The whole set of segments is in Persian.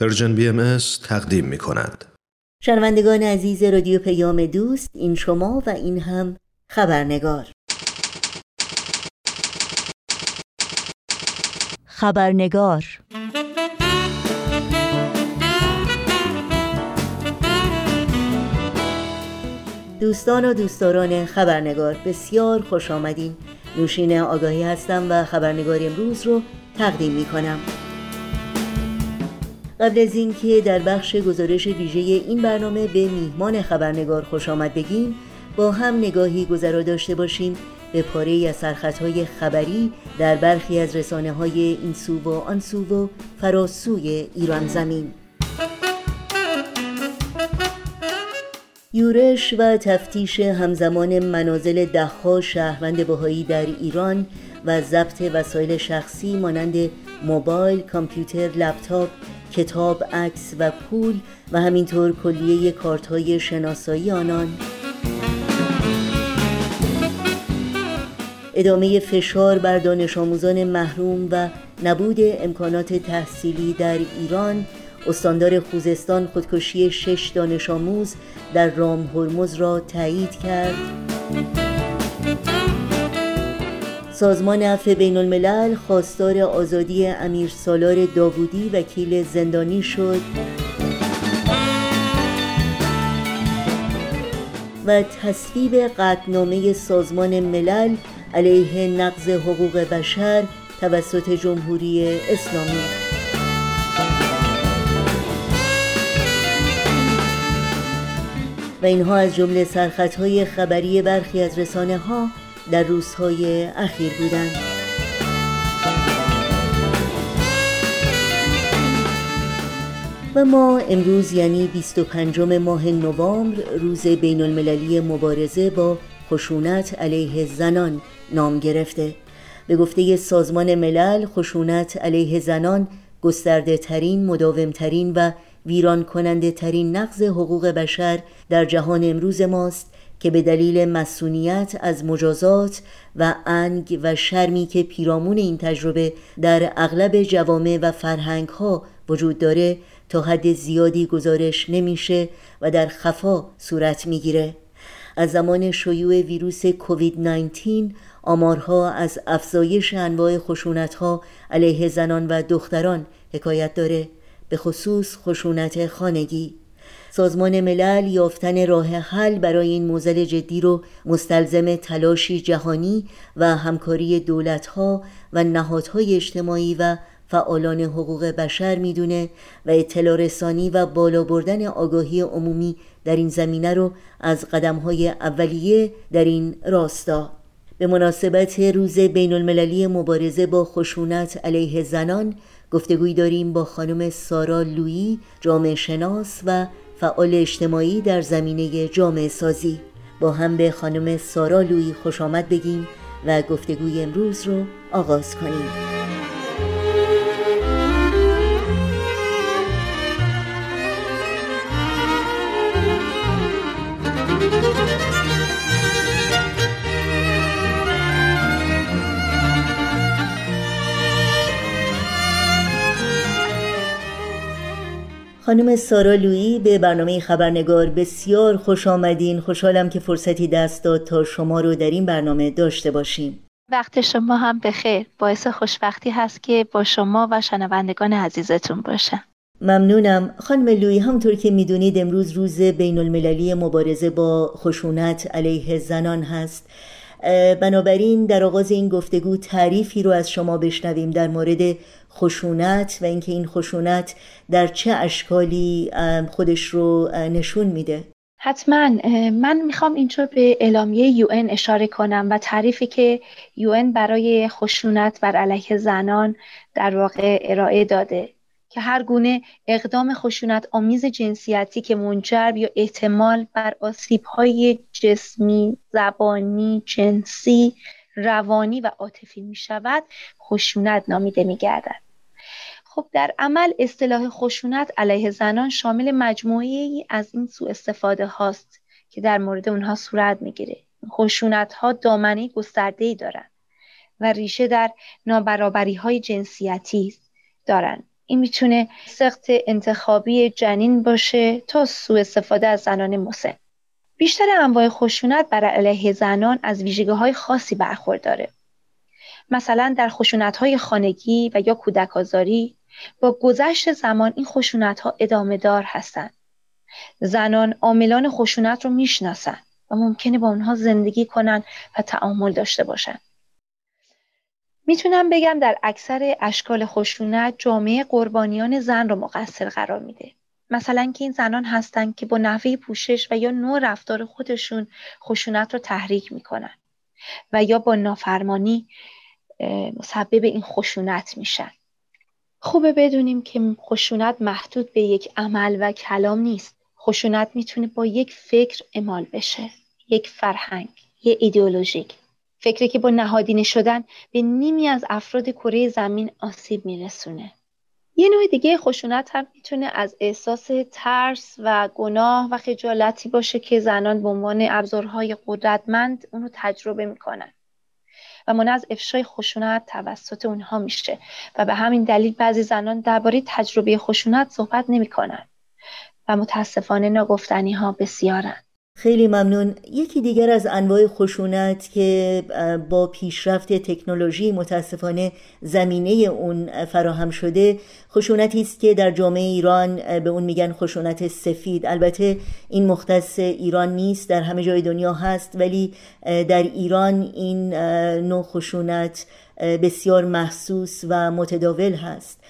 پرژن بی ام تقدیم می کند. شنوندگان عزیز رادیو پیام دوست این شما و این هم خبرنگار. خبرنگار. دوستان و دوستداران خبرنگار بسیار خوش آمدین. نوشین آگاهی هستم و خبرنگار امروز رو تقدیم می کنم قبل از اینکه در بخش گزارش ویژه این برنامه به میهمان خبرنگار خوش آمد بگیم با هم نگاهی گذرا داشته باشیم. به پاره از سرخطهای خبری در برخی از رسانه های این سو و آن سو و فراسوی ایران زمین. یورش و تفتیش همزمان منازل دهها شهروند بهایی در ایران و ضبط وسایل شخصی مانند موبایل، کامپیوتر، لپتاپ کتاب، عکس و پول و همینطور کلیه کارت های شناسایی آنان. ادامه فشار بر دانش آموزان محروم و نبود امکانات تحصیلی در ایران استاندار خوزستان خودکشی شش دانش آموز در رام هرمز را تایید کرد. سازمان عفو بین الملل خواستار آزادی امیر سالار داوودی وکیل زندانی شد. و تصویب قطنامه سازمان ملل علیه نقض حقوق بشر توسط جمهوری اسلامی. و اینها از جمله سرخطهای خبری برخی از رسانه ها در روزهای اخیر بودند و ما امروز یعنی 25 ماه نوامبر روز بین المللی مبارزه با خشونت علیه زنان نام گرفته. به گفته سازمان ملل خشونت علیه زنان گسترده ترین مداوم ترین و ویران کننده ترین نقض حقوق بشر در جهان امروز ماست. که به دلیل مسئولیت از مجازات و انگ و شرمی که پیرامون این تجربه در اغلب جوامع و فرهنگ ها وجود داره تا حد زیادی گزارش نمیشه و در خفا صورت می‌گیره. از زمان شیوع ویروس کووید 19 آمارها از افزایش انواع خشونت ها علیه زنان و دختران حکایت داره به خصوص خشونت خانگی. سازمان ملل یافتن راه حل برای این موزل جدی رو مستلزم تلاشی جهانی و همکاری دولتها و نهادهای اجتماعی و فعالان حقوق بشر می‌دونه و اطلاع رسانی و بالا بردن آگاهی عمومی در این زمینه رو از قدمهای اولیه در این راستا. به مناسبت روز بین المللی مبارزه با خشونت علیه زنان گفتگوی داریم با خانم سارا لویی جامعه شناس و فعال اجتماعی در زمینه جامعه سازی. با هم به خانم سارا لوی خوش آمد بگیم و گفتگوی امروز رو آغاز کنیم. خانم سارا لویی به برنامه خبرنگار بسیار خوش آمدین. خوشحالم که فرصتی دست داد تا شما رو در این برنامه داشته باشیم. وقت شما هم بخیر. باعث خوشبختی هست که با شما و شنوندگان عزیزتون باشم. ممنونم. خانم لوی همطور که می‌دونید امروز روز بین المللی مبارزه با خشونت علیه زنان هست. بنابراین در آغاز این گفتگو تعریفی رو از شما بشنویم در مورد خشونت و اینکه این خشونت در چه اشکالی خودش رو نشون میده. حتما. من می‌خوام اینجا به اعلامیه یو اشاره کنم و تعریفی که یو برای خشونت بر علیه زنان در واقع ارائه داده. که هر گونه اقدام خشونت آمیز جنسیتی که منجر یا احتمال بر آسیب های جسمی، زبانی، جنسی، روانی و عاطفی می شود خشونت نامیده می گردد. خب در عمل اصطلاح خشونت علیه زنان شامل مجموعه از این سوء استفاده هاست که در مورد اونها صورت می‌گیره. خشونت ها دامنه گسترده ای دارند و ریشه در نابرابری های جنسیتی دارند این می‌تونه سخت انتخابی جنین باشه تا سوء استفاده از زنان مسن. بیشتر انواع خشونت بر علیه زنان از ویژگی های خاصی برخورداره. مثلا در خشونت های خانگی و یا کودک آزاری با گذشت زمان این خشونت ها ادامه دار هستند. زنان عاملان خشونت رو می‌شناسند و ممکنه با اونها زندگی کنند و تعامل داشته باشند می‌تونم بگم در اکثر اشکال خشونت جامعه قربانیان زن رو مقصر قرار میده. مثلا که این زنان هستند که با نحوه پوشش و یا نوع رفتار خودشون خشونت رو تحریک می‌کنن و یا با نافرمانی مسبب این خشونت میشن. خوبه بدونیم که خشونت محدود به یک عمل و کلام نیست. خشونت می‌تونه با یک فکر اعمال بشه یک فرهنگ یه ایدئولوژیک. فکری که با نهادینه شدن به نیمی از افراد کره زمین آسیب میرسونه. یه نوع دیگه خشونت هم می‌تونه از احساس ترس و گناه و خجالتی باشه که زنان به عنوان ابزارهای قدرتمند اون رو تجربه می‌کنن. و مانع از افشای خشونت توسط اونها میشه و به همین دلیل بعضی زنان درباره تجربه خشونت صحبت نمی‌کنن و متاسفانه ناگفتنی ها بسیارن. خیلی ممنون. یکی دیگر از انواع خشونت که با پیشرفت تکنولوژی متاسفانه زمینه اون فراهم شده خشونتی است که در جامعه ایران به اون میگن خشونت سفید. البته این مختص ایران نیست در همه جای دنیا هست ولی در ایران این نوع خشونت بسیار محسوس و متداول هست.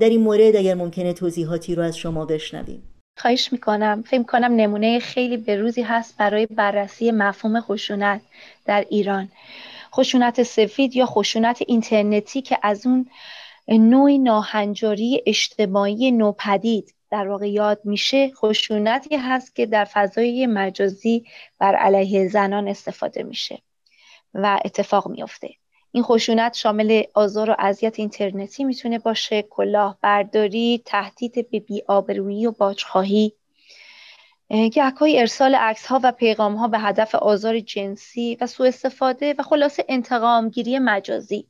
در این مورد اگر ممکنه توضیحاتی رو از شما بشنویم. خواهش می‌کنم. فکر کنم نمونه خیلی بروزی هست برای بررسی مفهوم خشونت در ایران. خشونت سفید یا خشونت اینترنتی که از اون نوعی ناهنجاری اجتماعی نوپدید در واقع یاد میشه خشونتی هست که در فضای مجازی بر علیه زنان استفاده میشه و اتفاق میافته. این خشونت شامل آزار و اذیت اینترنتی می‌تونه باشه کلاهبرداری تهدید به بیآبرویی و باجخواهی. گهگاهی ارسال عکس ها و پیغام ها به هدف آزار جنسی و سوء استفاده و خلاصه انتقامگیری مجازی.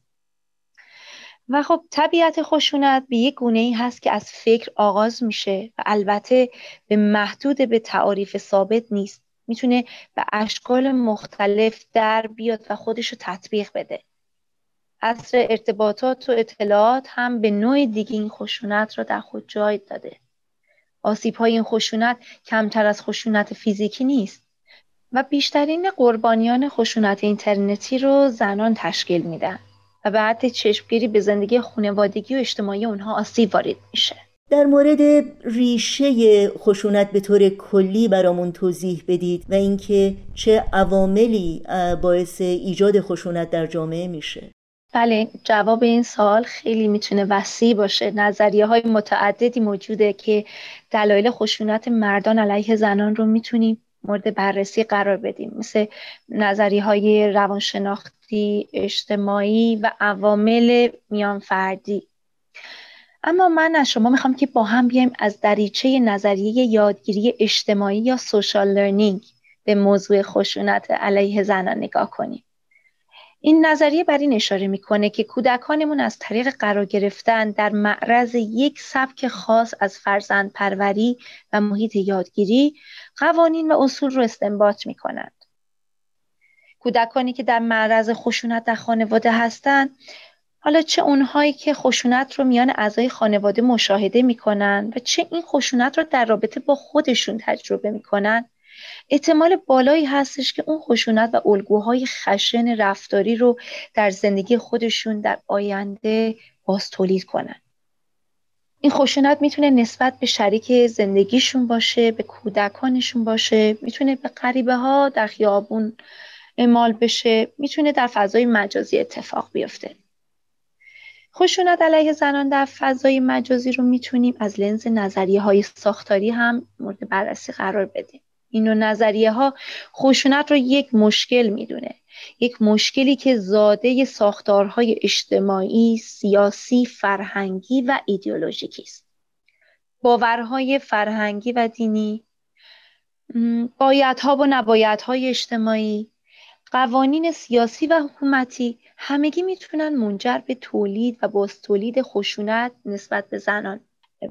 و خب طبیعت خشونت به یک گونه ای هست که از فکر آغاز میشه و البته به محدود به تعاریف ثابت نیست. می‌تونه به اشکال مختلف در بیاد و خودش رو تطبیق بده. عصر ارتباطات و اطلاعات هم به نوع دیگه این خشونت را در خود جای داده. آسیب های این خشونت کمتر از خشونت فیزیکی نیست و بیشترین قربانیان خشونت اینترنتی رو زنان تشکیل میدن و به حد چشمگیری به زندگی خانوادگی و اجتماعی اونها آسیب وارد میشه. در مورد ریشه خشونت به طور کلی برامون توضیح بدید و اینکه چه عواملی باعث ایجاد خشونت در جامعه میشه. بله جواب این سوال خیلی می‌تونه وسیع باشه. نظریه های متعددی موجوده که دلایل خشونت مردان علیه زنان رو می‌تونیم مورد بررسی قرار بدیم. مثل نظریه های روانشناختی اجتماعی و عوامل میان فردی اما من از شما می‌خوام که با هم بیایم از دریچه نظریه یادگیری اجتماعی یا سوشال لرنینگ به موضوع خشونت علیه زنان نگاه کنیم. این نظریه بر این اشاره می‌کنه که کودکانمون از طریق قرار گرفتن در معرض یک سبک خاص از فرزند پروری و محیط یادگیری قوانین و اصول رو استنباط می‌کنند. کودکانی که در معرض خشونت در خانواده هستند حالا چه اونهایی که خشونت رو میان اعضای خانواده مشاهده می‌کنن و چه این خشونت رو در رابطه با خودشون تجربه می‌کنن احتمال بالایی هستش که اون خشونت و الگوهای خشن رفتاری رو در زندگی خودشون در آینده باز تولید کنن. این خشونت می‌تونه نسبت به شریک زندگیشون باشه به کودکانشون باشه می‌تونه به غریبه ها در خیابون اعمال بشه می‌تونه در فضای مجازی اتفاق بیفته. خشونت علیه زنان در فضای مجازی رو می‌تونیم از لنز نظریه های ساختاری هم مورد بررسی قرار بدیم. این نظریه ها خشونت رو یک مشکل می‌دونه یک مشکلی که زاده ساختارهای اجتماعی، سیاسی، فرهنگی و ایدئولوژیکی است. باورهای فرهنگی و دینی، بایدها و نبایدهای اجتماعی، قوانین سیاسی و حکومتی همگی می‌تونن منجر به تولید و باز تولید خشونت نسبت به زنان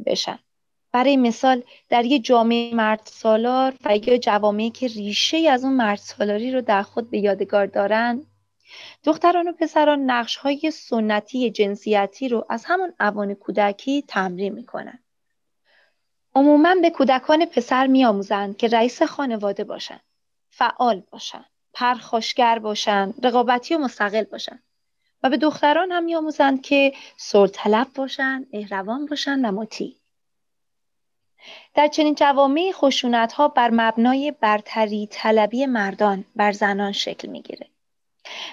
بشن برای مثال در یه جامعه مرد سالار و یا جوامعی که ریشه از اون مرد سالاری رو در خود به یادگار دارن دختران و پسران نقش های سنتی جنسیتی رو از همون اوان کودکی تمرین می‌کنن. عموما به کودکان پسر میآموزند که رئیس خانواده باشند فعال باشند پرخاشگر باشند رقابتی و مستقل باشند و به دختران هم میآموزند که سلطلب باشند مهربان باشند و مطیع. در چنین جوامع خشونت ها بر مبنای برتری طلبی مردان بر زنان شکل می‌گیره.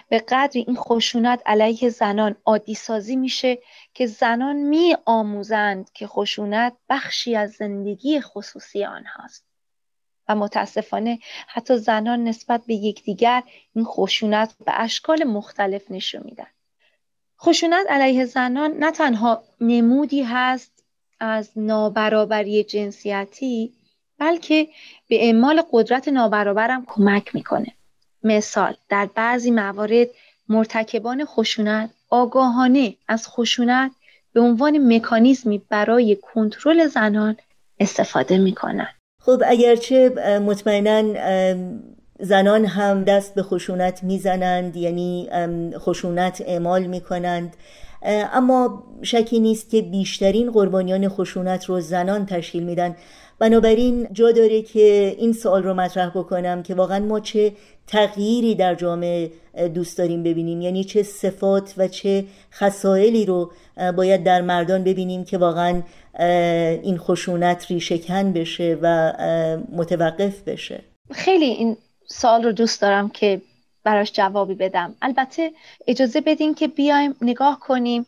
به قدری این خشونت علیه زنان عادی سازی میشه که زنان می آموزند که خشونت بخشی از زندگی خصوصی آنهاست. و متاسفانه حتی زنان نسبت به یکدیگر این خشونت به اشکال مختلف نشون میدن. خشونت علیه زنان نه تنها نمودی هست از نابرابری جنسیتی بلکه به اعمال قدرت نابرابرم کمک می‌کنه. مثال در بعضی موارد مرتکبان خشونت آگاهانه از خشونت به عنوان مکانیزمی برای کنترل زنان استفاده می‌کنند. خب اگرچه مطمئنا زنان هم دست به خشونت می‌زنند یعنی خشونت اعمال می‌کنند اما شکی نیست که بیشترین قربانیان خشونت رو زنان تشکیل میدن. بنابراین جا داره که این سوال رو مطرح بکنم که واقعا ما چه تغییری در جامعه دوست داریم ببینیم؟ یعنی چه صفات و چه خصائلی رو باید در مردان ببینیم که واقعا این خشونت ریشهکن بشه و متوقف بشه؟ خیلی این سال رو دوست دارم که براش جوابی بدم. البته اجازه بدین که بیایم نگاه کنیم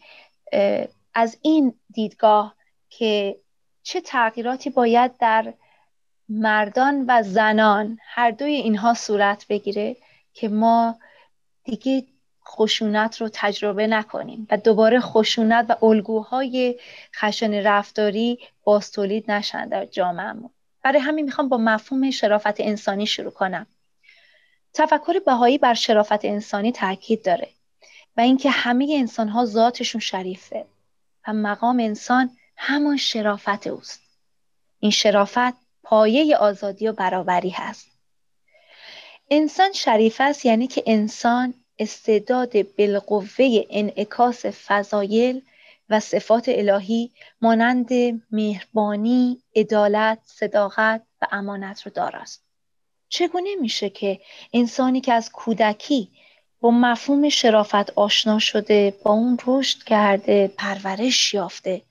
از این دیدگاه که چه تغییراتی باید در مردان و زنان هر دوی اینها صورت بگیره که ما دیگه خشونت رو تجربه نکنیم و دوباره خشونت و الگوهای خشن رفتاری باز تولید نشن در جامعهمون. برای همین می‌خوام با مفهوم شرافت انسانی شروع کنم. تفکر بهایی بر شرافت انسانی تاکید داره و اینکه همه انسان ها ذاتشون شریفه و مقام انسان همان شرافت اوست این شرافت پایه آزادی و برابری هست انسان شریف است یعنی که انسان استعداد بالقوه انعکاس فضایل و صفات الهی مانند مهربانی، عدالت، صداقت و امانت رو داراست. چگونه میشه که انسانی که از کودکی با مفهوم شرافت آشنا شده با اون رشد کرده پرورش یافته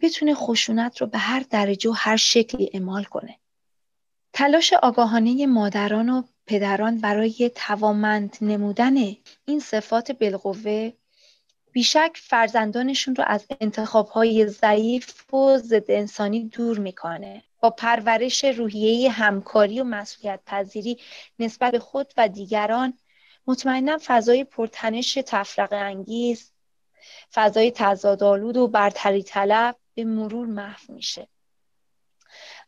بتونه خشونت رو به هر درجه و هر شکلی اعمال کنه. تلاش آگاهانه مادران و پدران برای توامند نمودن این صفات بالقوه بیشک فرزندانشون رو از انتخابهای ضعیف و ضد انسانی دور می‌کنه. با پرورش روحیه همکاری و مسئولیت پذیری نسبت به خود و دیگران مطمئنا فضای پرتنش تفرقه انگیز فضای تضادآلود و برتری طلب به مرور محو میشه.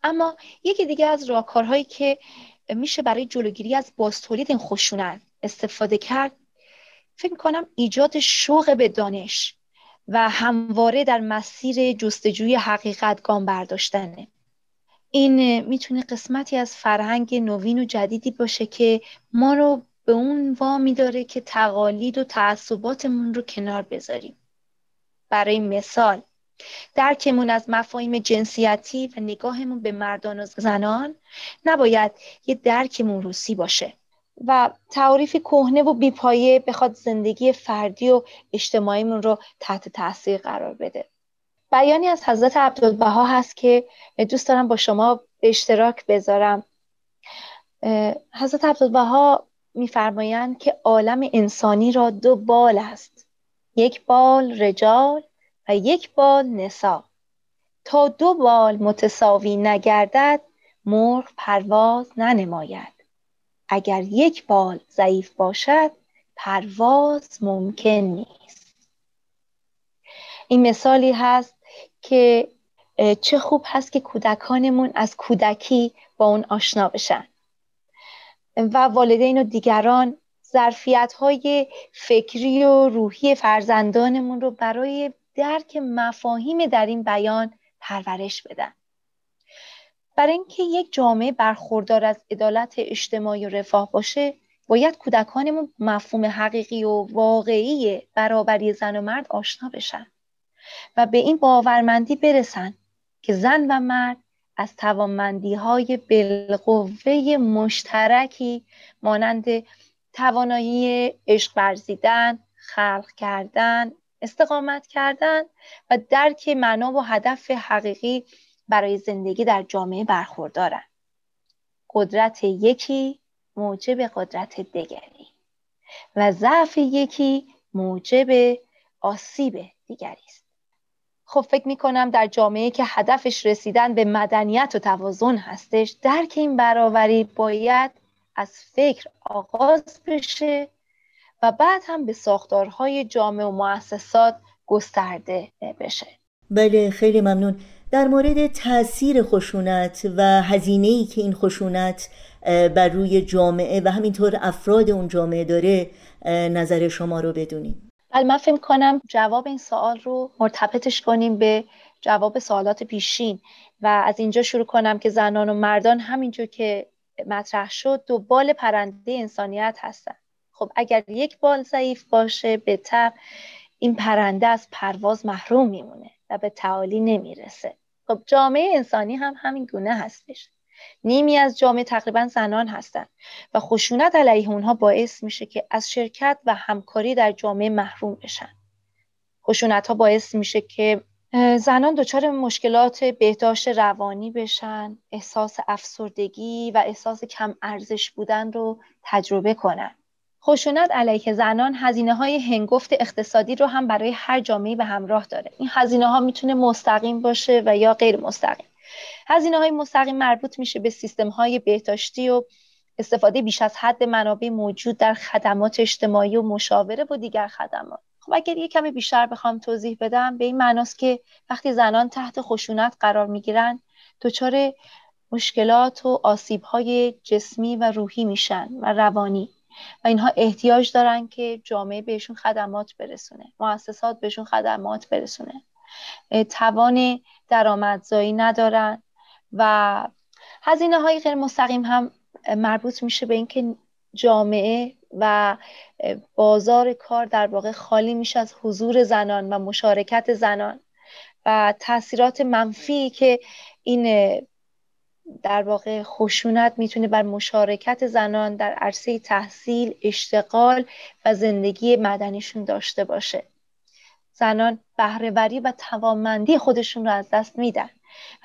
اما یکی دیگه از راهکارهایی که میشه برای جلوگیری از بازتولید این خشونت استفاده کرد فکر کنم ایجاد شوق به دانش و همواره در مسیر جستجوی حقیقت گام برداشتنه. این می‌تونه قسمتی از فرهنگ نوین و جدیدی باشه که ما رو به اون وامی داره که تقالید و تعصباتمون رو کنار بذاریم. برای مثال درکمون از مفاهیم جنسیتی و نگاهمون به مردان و زنان نباید یه درک موروسی باشه و تعریف کهنه و بیپایه بخواد زندگی فردی و اجتماعیمون رو تحت تاثیر قرار بده. بیانی از حضرت عبدالبها هست که دوست دارم با شما به اشتراک بذارم. حضرت عبدالبها میفرمایند که عالم انسانی را دو بال است. یک بال رجال و یک بال نسا. تا دو بال متساوی نگردد مرغ پرواز ننماید. اگر یک بال ضعیف باشد پرواز ممکن نیست. این مثالی هست که چه خوب هست که کودکانمون از کودکی با اون آشنا بشن. و والدین و دیگران ظرفیت های فکری و روحی فرزندانمون رو برای درک مفاهیم در این بیان پرورش بدن. برای اینکه یک جامعه برخوردار از عدالت اجتماعی و رفاه باشه باید کودکانمون مفهوم حقیقی و واقعی برابری زن و مرد آشنا بشن. و به این باورمندی برسن که زن و مرد از توانمندی های بالقوه مشترکی مانند توانایی عشق ورزیدن، خلق کردن، استقامت کردن و درک معنا و هدف حقیقی برای زندگی در جامعه برخوردارن. قدرت یکی موجب قدرت دیگری و ضعف یکی موجب آسیب دیگری است. خب فکر می کنم در جامعه که هدفش رسیدن به مدنیت و توازن هستش درک این برابری باید از فکر آغاز بشه و بعد هم به ساختارهای جامعه و مؤسسات گسترده بشه. بله خیلی ممنون. در مورد تاثیر خشونت و هزینه ای که این خشونت بر روی جامعه و همینطور افراد اون جامعه داره نظر شما رو بدونیم من فکر کنم جواب این سوال رو مرتبطش کنیم به جواب سوالات پیشین و از اینجا شروع کنم که زنان و مردان همینجور که مطرح شد دو بال پرنده انسانیت هستن. خب اگر یک بال ضعیف باشه به تب این پرنده از پرواز محروم میمونه و به تعالی نمی‌رسه. خب جامعه انسانی هم همین گونه هستش. نیمی از جامعه تقریبا زنان هستند و خشونت علیه اونها باعث میشه که از شرکت و همکاری در جامعه محروم بشن. خشونت ها باعث میشه که زنان دچار مشکلات بهداشت روانی بشن احساس افسردگی و احساس کم ارزش بودن رو تجربه کنن. خشونت علیه زنان هزینه های هنگفت اقتصادی رو هم برای هر جامعه به همراه داره. این هزینه ها می‌تونه مستقیم باشه و یا غیر مستقیم. هزینه های مستقیم مربوط میشه به سیستم های بهداشتی و استفاده بیش از حد منابع موجود در خدمات اجتماعی و مشاوره و دیگر خدمات. خب اگر یه کمی بیشتر بخوام توضیح بدم به این معناست که وقتی زنان تحت خشونت قرار می‌گیرن دچار مشکلات و آسیب های جسمی و روحی میشن و روانی و اینها احتیاج دارن که جامعه بهشون خدمات برسونه مؤسسات بهشون خدمات برسونه. توان درآمدزایی ندارن و هزینه های غیر مستقیم هم مربوط میشه به اینکه جامعه و بازار کار در واقع خالی میشه از حضور زنان و مشارکت زنان و تاثیرات منفی که این در واقع خشونت می‌تونه بر مشارکت زنان در عرصه تحصیل، اشتغال و زندگی مدنیشون داشته باشه. زنان بهرهوری و توانمندی خودشون رو از دست میدن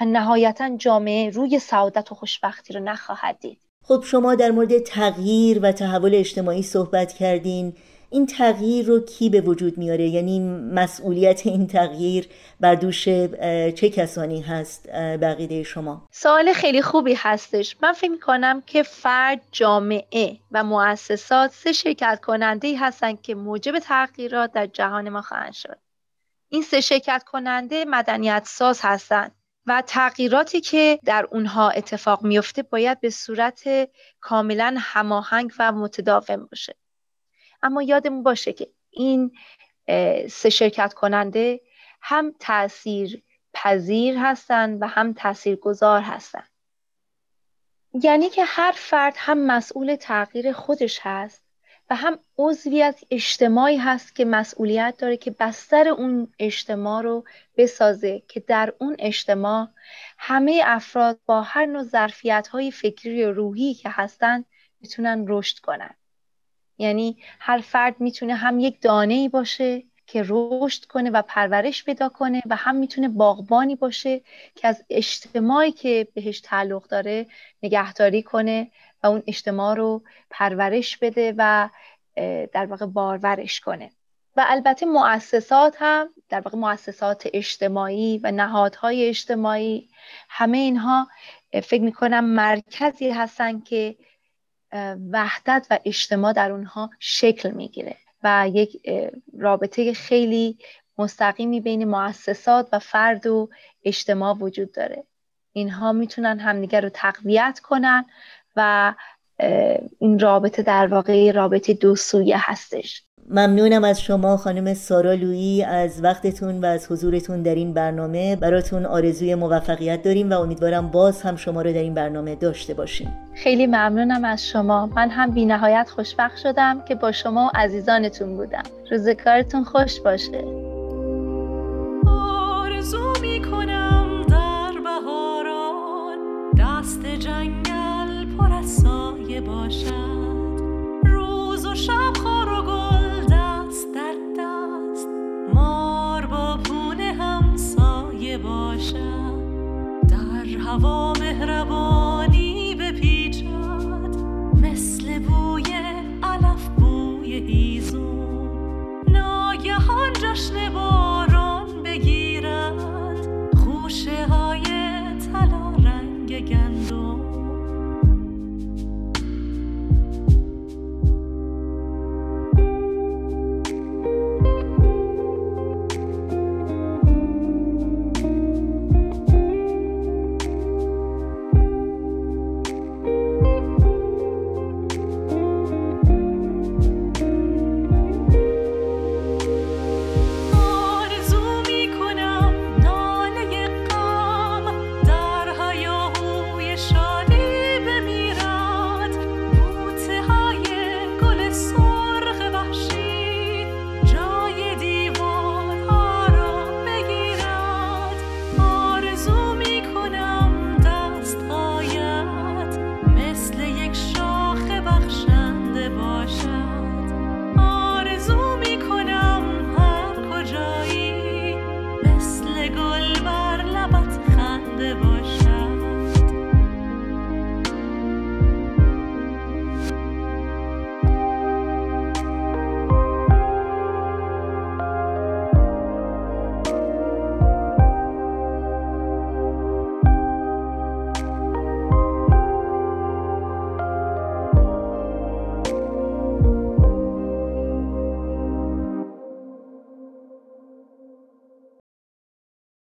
و نهایتا جامعه روی سعادت و خوشبختی رو نخواهد دید. خب شما در مورد تغییر و تحول اجتماعی صحبت کردین این تغییر رو کی به وجود میاره؟ یعنی مسئولیت این تغییر بر دوش چه کسانی هست بقیده شما؟ سوال خیلی خوبی هستش. من فکر کنم که فرد جامعه و مؤسسات سه شرکت کننده ای هستن که موجب تغییرات در جهان ما خواهند شد. این سه شرکت کننده مدنیت ساز هستند و تغییراتی که در اونها اتفاق میفته باید به صورت کاملا هماهنگ و متداوم باشه. اما یادمون باشه که این سه شرکت کننده هم تاثیر پذیر هستند و هم تأثیر گذار هستند یعنی که هر فرد هم مسئول تغییر خودش هست و هم عضوی از اجتماعی هست که مسئولیت داره که بستر اون اجتماع رو بسازه که در اون اجتماع همه افراد با هر نوع ظرفیت های فکری و روحی که هستن می‌تونن رشد کنن. یعنی هر فرد می‌تونه هم یک دانه ای باشه که رشد کنه و پرورش پیدا کنه و هم می‌تونه باغبانی باشه که از اجتماعی که بهش تعلق داره نگهداری کنه و اون اجتماع رو پرورش بده و در واقع بارورش کنه. و البته مؤسسات هم در واقع مؤسسات اجتماعی و نهادهای اجتماعی همه اینها فکر می‌کنم مرکزی هستن که وحدت و اجتماع در اونها شکل می‌گیره و یک رابطه خیلی مستقیمی بین مؤسسات و فرد و اجتماع وجود داره. اینها می‌تونن همدیگر رو تقویت کنن و این رابطه در واقع رابطه دو سویه هستش. ممنونم از شما خانم سارا لویی از وقتتون و از حضورتون در این برنامه. براتون آرزوی موفقیت داریم و امیدوارم باز هم شما رو در این برنامه داشته باشیم. خیلی ممنونم از شما. من هم بی نهایت خوشبخت شدم که با شما و عزیزانتون بودم. روزگارتون خوش باشه. آرزو می کنم در بهاران دست جنگل پر از سایه باشد. روز و شب straszne, bo